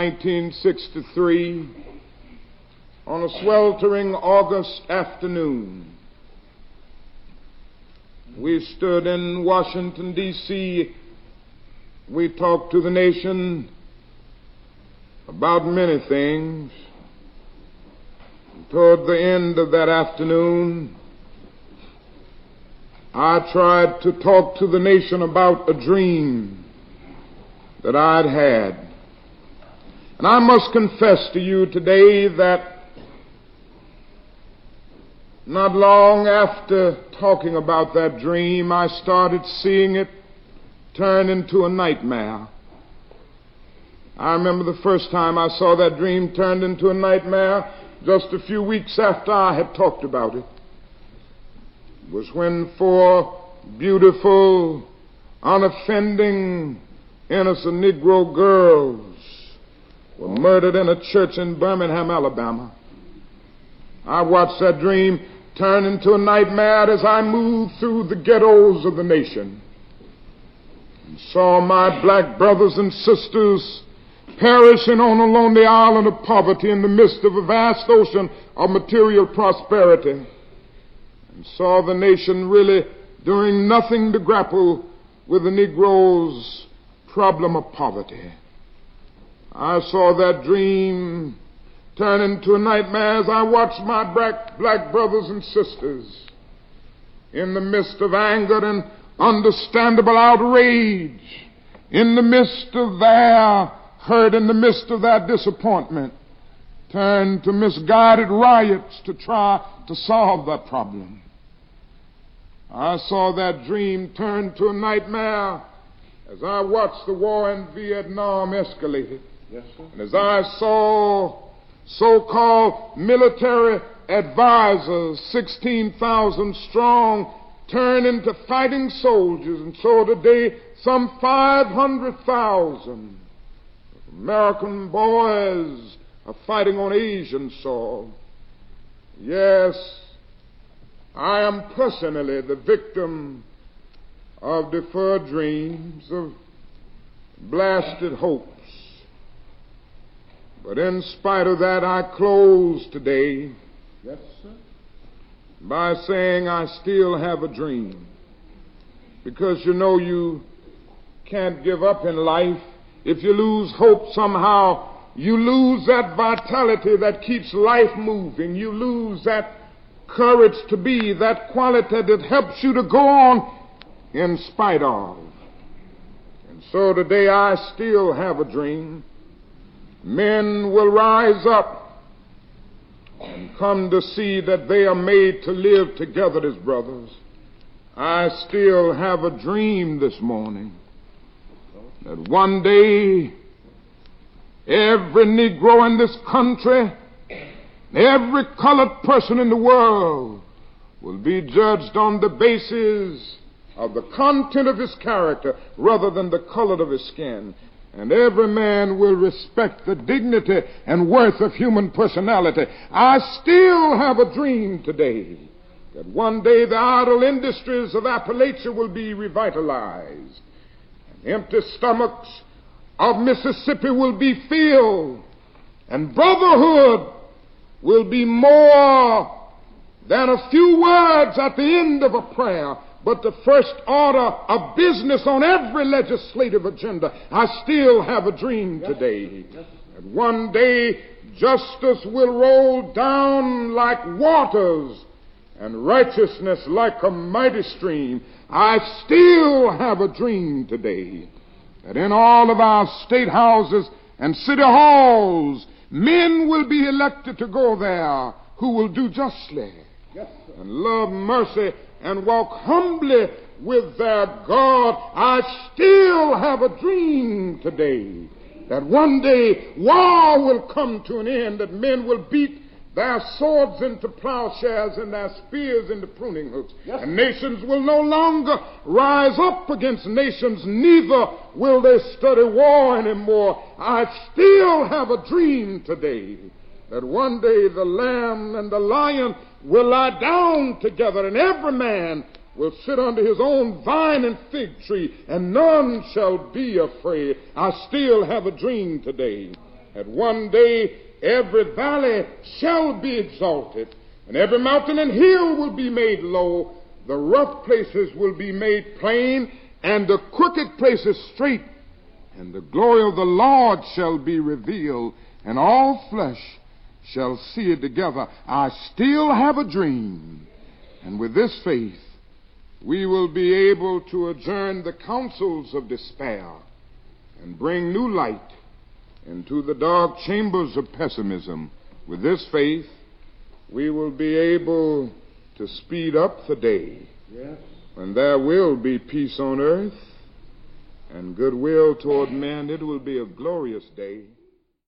1963, on a sweltering August afternoon, we stood in Washington, D.C. We talked to the nation about many things. Toward the end of that afternoon, I tried to talk to the nation about a dream that I'd had. And I must confess to you today that not long after talking about that dream, I started seeing it turn into a nightmare. I remember the first time I saw that dream turned into a nightmare just a few weeks after I had talked about it. It was when four beautiful, unoffending, innocent Negro girls were murdered in a church in Birmingham, Alabama. I watched that dream turn into a nightmare as I moved through the ghettos of the nation and saw my black brothers and sisters perishing on a lonely island of poverty in the midst of a vast ocean of material prosperity and saw the nation really doing nothing to grapple with the Negro's problem of poverty. I saw that dream turn into a nightmare as I watched my black, black brothers and sisters in the midst of anger and understandable outrage, in the midst of their hurt, in the midst of their disappointment, turn to misguided riots to try to solve that problem. I saw that dream turn to a nightmare as I watched the war in Vietnam escalate. Sir. And as I saw so-called military advisors, 16,000 strong, turn into fighting soldiers, and so today some 500,000 American boys are fighting on Asian soil. Yes, I am personally the victim of deferred dreams, of blasted hopes. But in spite of that, I close today Yes, sir. by saying I still have a dream. Because you know you can't give up in life. If you lose hope somehow, you lose that vitality that keeps life moving. You lose that courage to be, that quality that helps you to go on in spite of. And so today I still have a dream. Men will rise up and come to see that they are made to live together as brothers. I still have a dream this morning that one day every Negro in this country, every colored person in the world will be judged on the basis of the content of his character rather than the color of his skin. And every man will respect the dignity and worth of human personality. I still have a dream today that one day the idle industries of Appalachia will be revitalized. And empty stomachs of Mississippi will be filled. And brotherhood will be more than a few words at the end of a prayer but the first order of business on every legislative agenda. I still have a dream today. And one day justice will roll down like waters and righteousness like a mighty stream. I still have a dream today that in all of our state houses and city halls, men will be elected to go there who will do justly Yes, and love mercy and walk humbly with their God. I still have a dream today that one day war will come to an end, that men will beat their swords into plowshares and their spears into pruning hooks. Yes. And nations will no longer rise up against nations, neither will they study war anymore. I still have a dream today that one day the lamb and the lion will lie down together, and every man will sit under his own vine and fig tree, and none shall be afraid. I still have a dream today that one day every valley shall be exalted, and every mountain and hill will be made low, the rough places will be made plain, and the crooked places straight, and the glory of the Lord shall be revealed, and all flesh shall see it together. I still have a dream, and with this faith, we will be able to adjourn the councils of despair and bring new light into the dark chambers of pessimism. With this faith, we will be able to speed up the day Yes. when there will be peace on earth and goodwill toward men. It will be a glorious day.